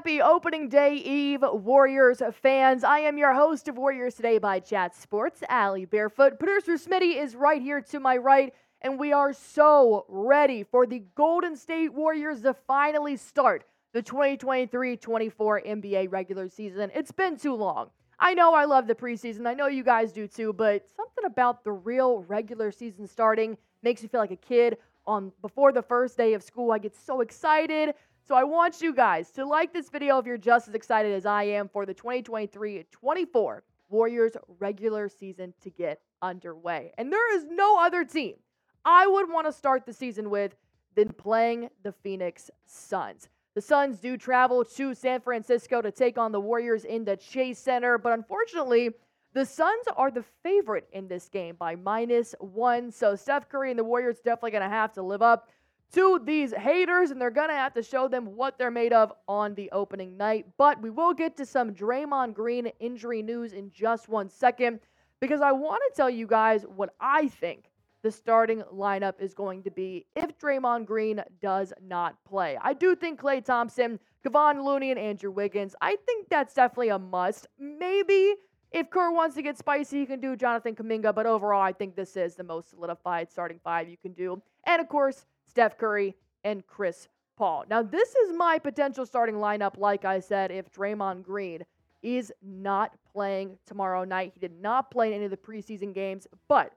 Happy opening day eve, Warriors fans. I am your host of Warriors Today by Chat Sports, Allie Barefoot. Producer Smitty is right here to my right, and we are so ready for the Golden State Warriors to finally start the 2023 24 NBA regular season. It's been too long. I know I love the preseason. I know you guys do too, but something about the real regular season starting makes me feel like a kid on before the first day of school. I get so excited. So I want you guys to like this video if you're just as excited as I am for the 2023-24 Warriors regular season to get underway. And there is no other team I would want to start the season with than playing the Phoenix Suns. The Suns do travel to San Francisco to take on the Warriors in the Chase Center, but unfortunately, the Suns are the favorite in this game by minus one. So Steph Curry and the Warriors definitely going to have to live up to these haters, and they're going to have to show them what they're made of on the opening night. But we will get to some Draymond Green injury news in just one second because I want to tell you guys what I think the starting lineup is going to be if Draymond Green does not play. I do think Klay Thompson, Kevon Looney, and Andrew Wiggins, I think that's definitely a must. Maybe if Kerr wants to get spicy, he can do Jonathan Kuminga, but overall, I think this is the most solidified starting five you can do. And of course, Steph Curry and Chris Paul. Now, this is my potential starting lineup, like I said, if Draymond Green is not playing tomorrow night. He did not play in any of the preseason games, but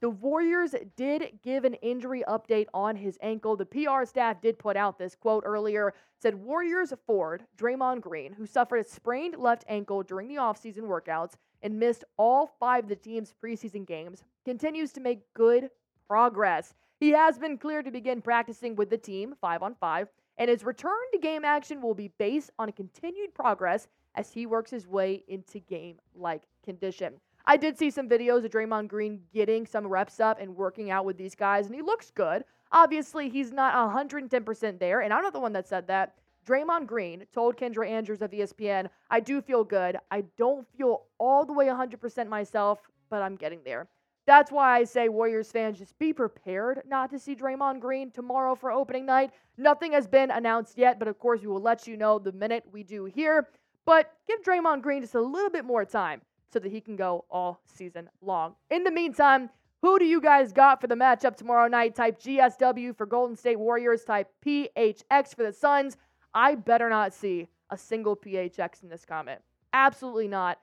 the Warriors did give an injury update on his ankle. The PR staff did put out this quote earlier said Warriors forward Draymond Green, who suffered a sprained left ankle during the offseason workouts and missed all five of the team's preseason games, continues to make good progress. He has been cleared to begin practicing with the team 5 on 5, and his return to game action will be based on continued progress as he works his way into game like condition. I did see some videos of Draymond Green getting some reps up and working out with these guys, and he looks good. Obviously, he's not 110% there, and I'm not the one that said that. Draymond Green told Kendra Andrews of ESPN, I do feel good. I don't feel all the way 100% myself, but I'm getting there. That's why I say, Warriors fans, just be prepared not to see Draymond Green tomorrow for opening night. Nothing has been announced yet, but of course, we will let you know the minute we do here. But give Draymond Green just a little bit more time so that he can go all season long. In the meantime, who do you guys got for the matchup tomorrow night? Type GSW for Golden State Warriors, type PHX for the Suns. I better not see a single PHX in this comment. Absolutely not.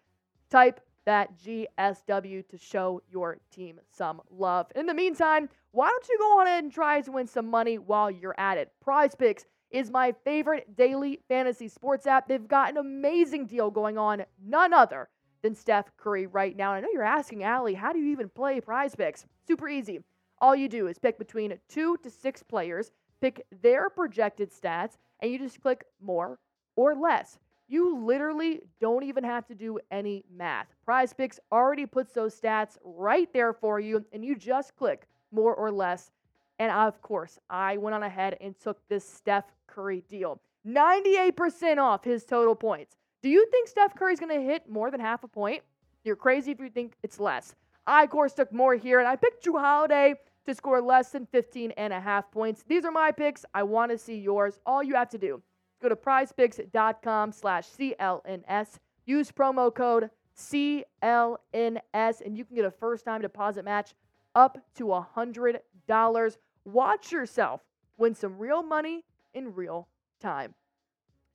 Type that GSW to show your team some love. In the meantime, why don't you go on ahead and try to win some money while you're at it? Prize Picks is my favorite daily fantasy sports app. They've got an amazing deal going on, none other than Steph Curry right now. And I know you're asking, Allie, how do you even play prize picks? Super easy. All you do is pick between two to six players, pick their projected stats, and you just click more or less. You literally don't even have to do any math. Prize Picks already puts those stats right there for you, and you just click more or less. And of course, I went on ahead and took this Steph Curry deal 98% off his total points. Do you think Steph Curry's going to hit more than half a point? You're crazy if you think it's less. I, of course, took more here, and I picked Jrue Holiday to score less than 15 and a half points. These are my picks. I want to see yours. All you have to do go to prizepicks.com slash CLNS. Use promo code CLNS, and you can get a first-time deposit match up to a $100. Watch yourself win some real money in real time.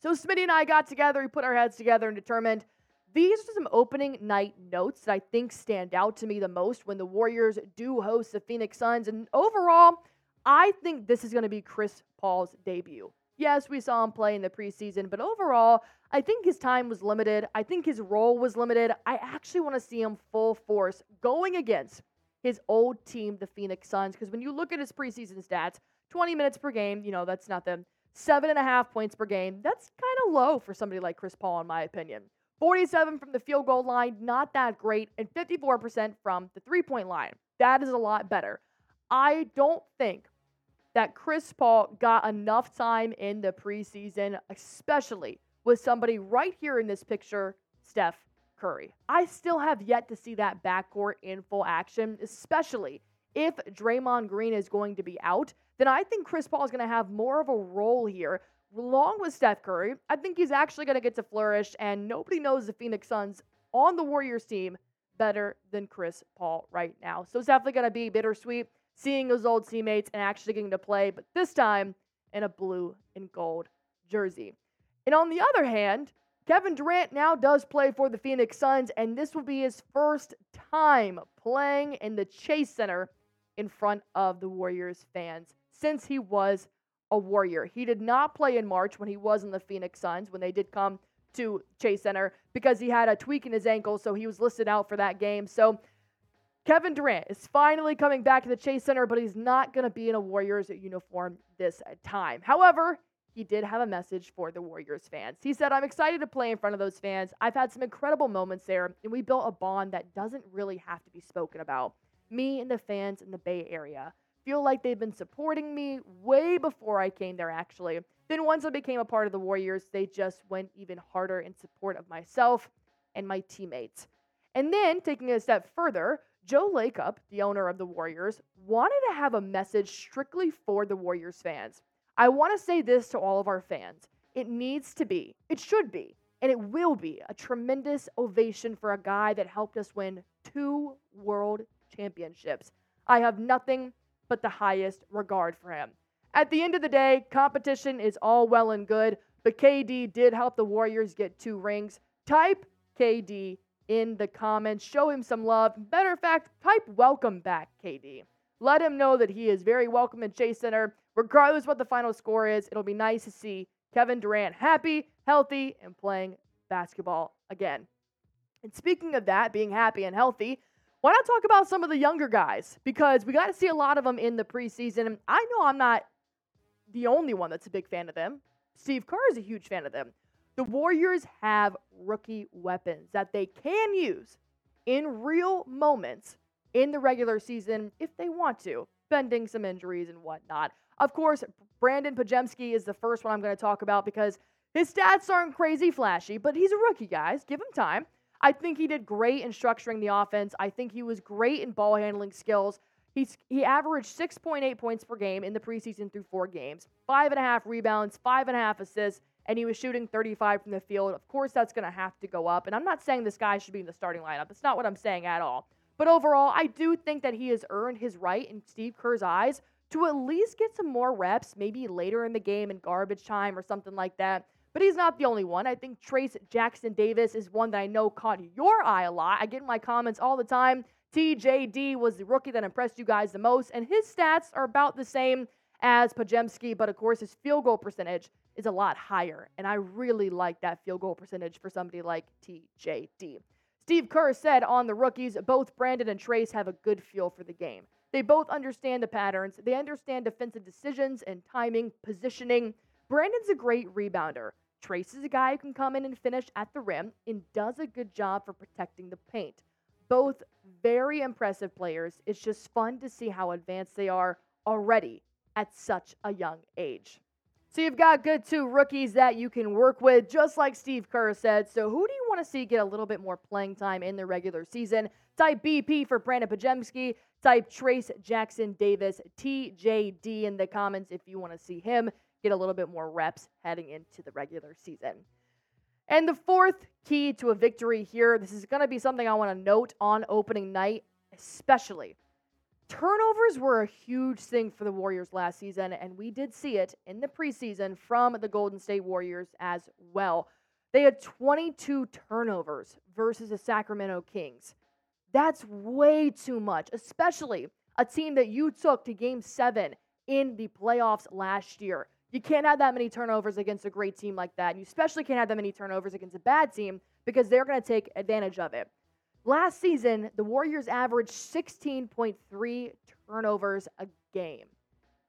So Smitty and I got together, we put our heads together and determined these are some opening night notes that I think stand out to me the most when the Warriors do host the Phoenix Suns. And overall, I think this is going to be Chris Paul's debut. Yes, we saw him play in the preseason, but overall, I think his time was limited. I think his role was limited. I actually want to see him full force going against his old team, the Phoenix Suns, because when you look at his preseason stats, 20 minutes per game, you know, that's nothing. seven and a half points per game. That's kind of low for somebody like Chris Paul, in my opinion. 47 from the field goal line, not that great, and 54% from the three point line. That is a lot better. I don't think that Chris Paul got enough time in the preseason, especially with somebody right here in this picture, Steph Curry. I still have yet to see that backcourt in full action, especially if Draymond Green is going to be out then I think Chris Paul is going to have more of a role here along with Steph Curry, I think he's actually going to get to flourish, and nobody knows the Phoenix Suns on the Warriors team better than Chris Paul right now. So it's definitely going to be bittersweet seeing his old teammates and actually getting to play, but this time in a blue and gold jersey. And on the other hand, Kevin Durant now does play for the Phoenix Suns, and this will be his first time playing in the Chase Center in front of the Warriors fans since he was a Warrior. He did not play in March when he was in the Phoenix Suns when they did come to Chase Center because he had a tweak in his ankle, so he was listed out for that game. So Kevin Durant is finally coming back to the Chase Center, but he's not going to be in a Warriors uniform this time. However, he did have a message for the Warriors fans. He said, I'm excited to play in front of those fans. I've had some incredible moments there, and we built a bond that doesn't really have to be spoken about. Me and the fans in the Bay Area feel like they've been supporting me way before I came there, actually. Then, once I became a part of the Warriors, they just went even harder in support of myself and my teammates. And then, taking it a step further, Joe Lacob, the owner of the Warriors, wanted to have a message strictly for the Warriors fans. I want to say this to all of our fans. It needs to be, it should be, and it will be a tremendous ovation for a guy that helped us win two world championships. I have nothing but the highest regard for him. At the end of the day, competition is all well and good, but KD did help the Warriors get two rings. Type KD in the comments. Show him some love. Better fact, type welcome back, KD. Let him know that he is very welcome at Chase Center. Regardless what the final score is, it'll be nice to see Kevin Durant happy, healthy, and playing basketball again. And speaking of that, being happy and healthy, why not talk about some of the younger guys? Because we got to see a lot of them in the preseason. I know I'm not the only one that's a big fan of them. Steve Kerr is a huge fan of them. The Warriors have rookie weapons that they can use in real moments in the regular season if they want to, bending some injuries and whatnot. Of course, Brandin Podziemski is the first one I'm going to talk about because his stats aren't crazy flashy, but he's a rookie, guys. Give him time. I think he did great in structuring the offense. I think he was great in ball handling skills. He's, he averaged 6.8 points per game in the preseason through four games, five and a half rebounds, five and a half assists, and he was shooting 35 from the field. Of course, that's going to have to go up. And I'm not saying this guy should be in the starting lineup. That's not what I'm saying at all. But overall, I do think that he has earned his right in Steve Kerr's eyes to at least get some more reps, maybe later in the game in garbage time or something like that. But he's not the only one. I think Trayce Jackson Davis is one that I know caught your eye a lot. I get in my comments all the time. TJD was the rookie that impressed you guys the most, and his stats are about the same as Podziemski, but of course his field goal percentage is a lot higher, and I really like that field goal percentage for somebody like TJD. Steve Kerr said on the rookies, both Brandin and Trayce have a good feel for the game. They both understand the patterns, they understand defensive decisions and timing, positioning. Brandin's a great rebounder. Trayce is a guy who can come in and finish at the rim and does a good job for protecting the paint. Both very impressive players. It's just fun to see how advanced they are already at such a young age. So you've got good two rookies that you can work with, just like Steve Kerr said. So who do you want to see get a little bit more playing time in the regular season? Type BP for Brandin Podziemski. Type Trayce Jackson Davis TJD in the comments if you want to see him get a little bit more reps heading into the regular season. And the fourth key to a victory here, this is going to be something I want to note on opening night, especially. Turnovers were a huge thing for the Warriors last season, and we did see it in the preseason from the Golden State Warriors as well. They had 22 turnovers versus the Sacramento Kings. That's way too much, especially a team that you took to game seven in the playoffs last year. You can't have that many turnovers against a great team like that. And you especially can't have that many turnovers against a bad team because they're going to take advantage of it. Last season, the Warriors averaged 16.3 turnovers a game.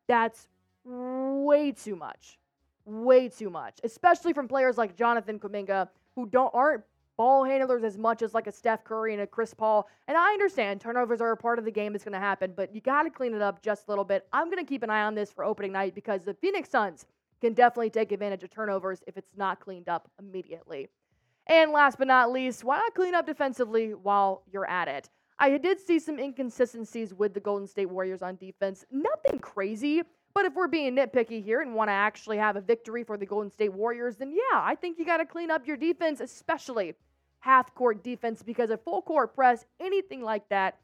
That's way too much. Way too much, especially from players like Jonathan Kuminga, who don't aren't ball handlers as much as like a Steph Curry and a Chris Paul. And I understand turnovers are a part of the game that's going to happen, but you got to clean it up just a little bit. I'm going to keep an eye on this for opening night because the Phoenix Suns can definitely take advantage of turnovers if it's not cleaned up immediately. And last but not least, why not clean up defensively while you're at it? I did see some inconsistencies with the Golden State Warriors on defense. Nothing crazy, But if we're being nitpicky here and want to actually have a victory for the Golden State Warriors, then yeah, I think you got to clean up your defense, especially half court defense, because a full court press, anything like that,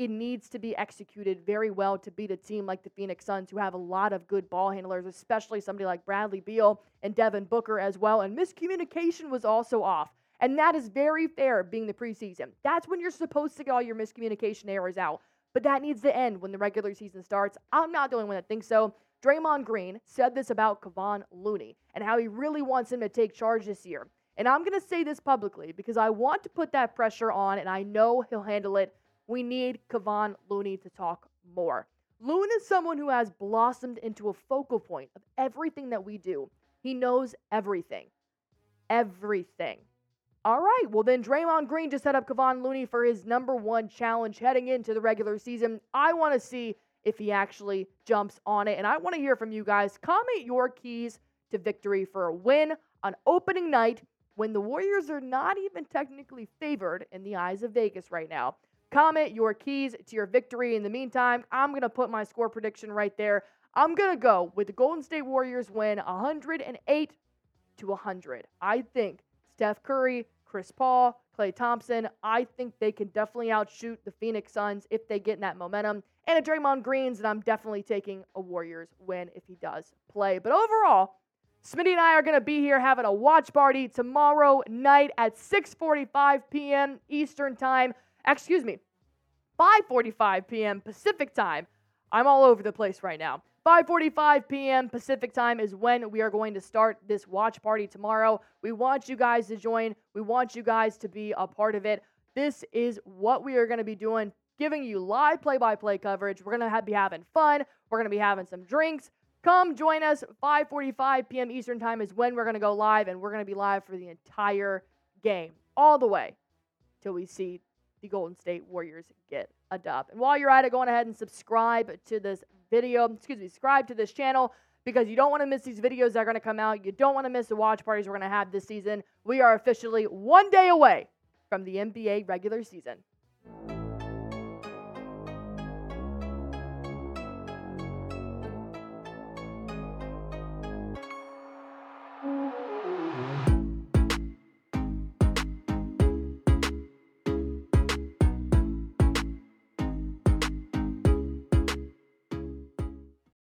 it needs to be executed very well to beat a team like the Phoenix Suns, who have a lot of good ball handlers, especially somebody like Bradley Beal and Devin Booker as well. And miscommunication was also off. And that is very fair being the preseason. That's when you're supposed to get all your miscommunication errors out. But that needs to end when the regular season starts. I'm not the only one that thinks so. Draymond Green said this about Kevon Looney and how he really wants him to take charge this year. And I'm going to say this publicly because I want to put that pressure on and I know he'll handle it we need Kevon Looney to talk more. Loon is someone who has blossomed into a focal point of everything that we do. He knows everything. Everything. All right, well, then Draymond Green just set up Kevon Looney for his number one challenge heading into the regular season. I want to see if he actually jumps on it. And I want to hear from you guys. Comment your keys to victory for a win on opening night when the Warriors are not even technically favored in the eyes of Vegas right now. Comment your keys to your victory. In the meantime, I'm going to put my score prediction right there. I'm going to go with the Golden State Warriors win 108 to 100. I think Steph Curry, Chris Paul, Klay Thompson, I think they can definitely outshoot the Phoenix Suns if they get in that momentum. And a Draymond Greens, and I'm definitely taking a Warriors win if he does play. But overall, Smitty and I are going to be here having a watch party tomorrow night at 6:45 p.m. Eastern Time excuse me, 5:45 p.m. Pacific time. I'm all over the place right now. 5:45 p.m. Pacific time is when we are going to start this watch party tomorrow. We want you guys to join. We want you guys to be a part of it. This is what we are going to be doing, giving you live play-by-play coverage. We're going to be having fun. We're going to be having some drinks. Come join us. 5:45 p.m. Eastern time is when we're going to go live and we're going to be live for the entire game all the way till we see the Golden State Warriors get a dub. And while you're at it, go on ahead and subscribe to this video. Excuse me, subscribe to this channel because you don't want to miss these videos that are going to come out. You don't want to miss the watch parties we're going to have this season. We are officially one day away from the NBA regular season.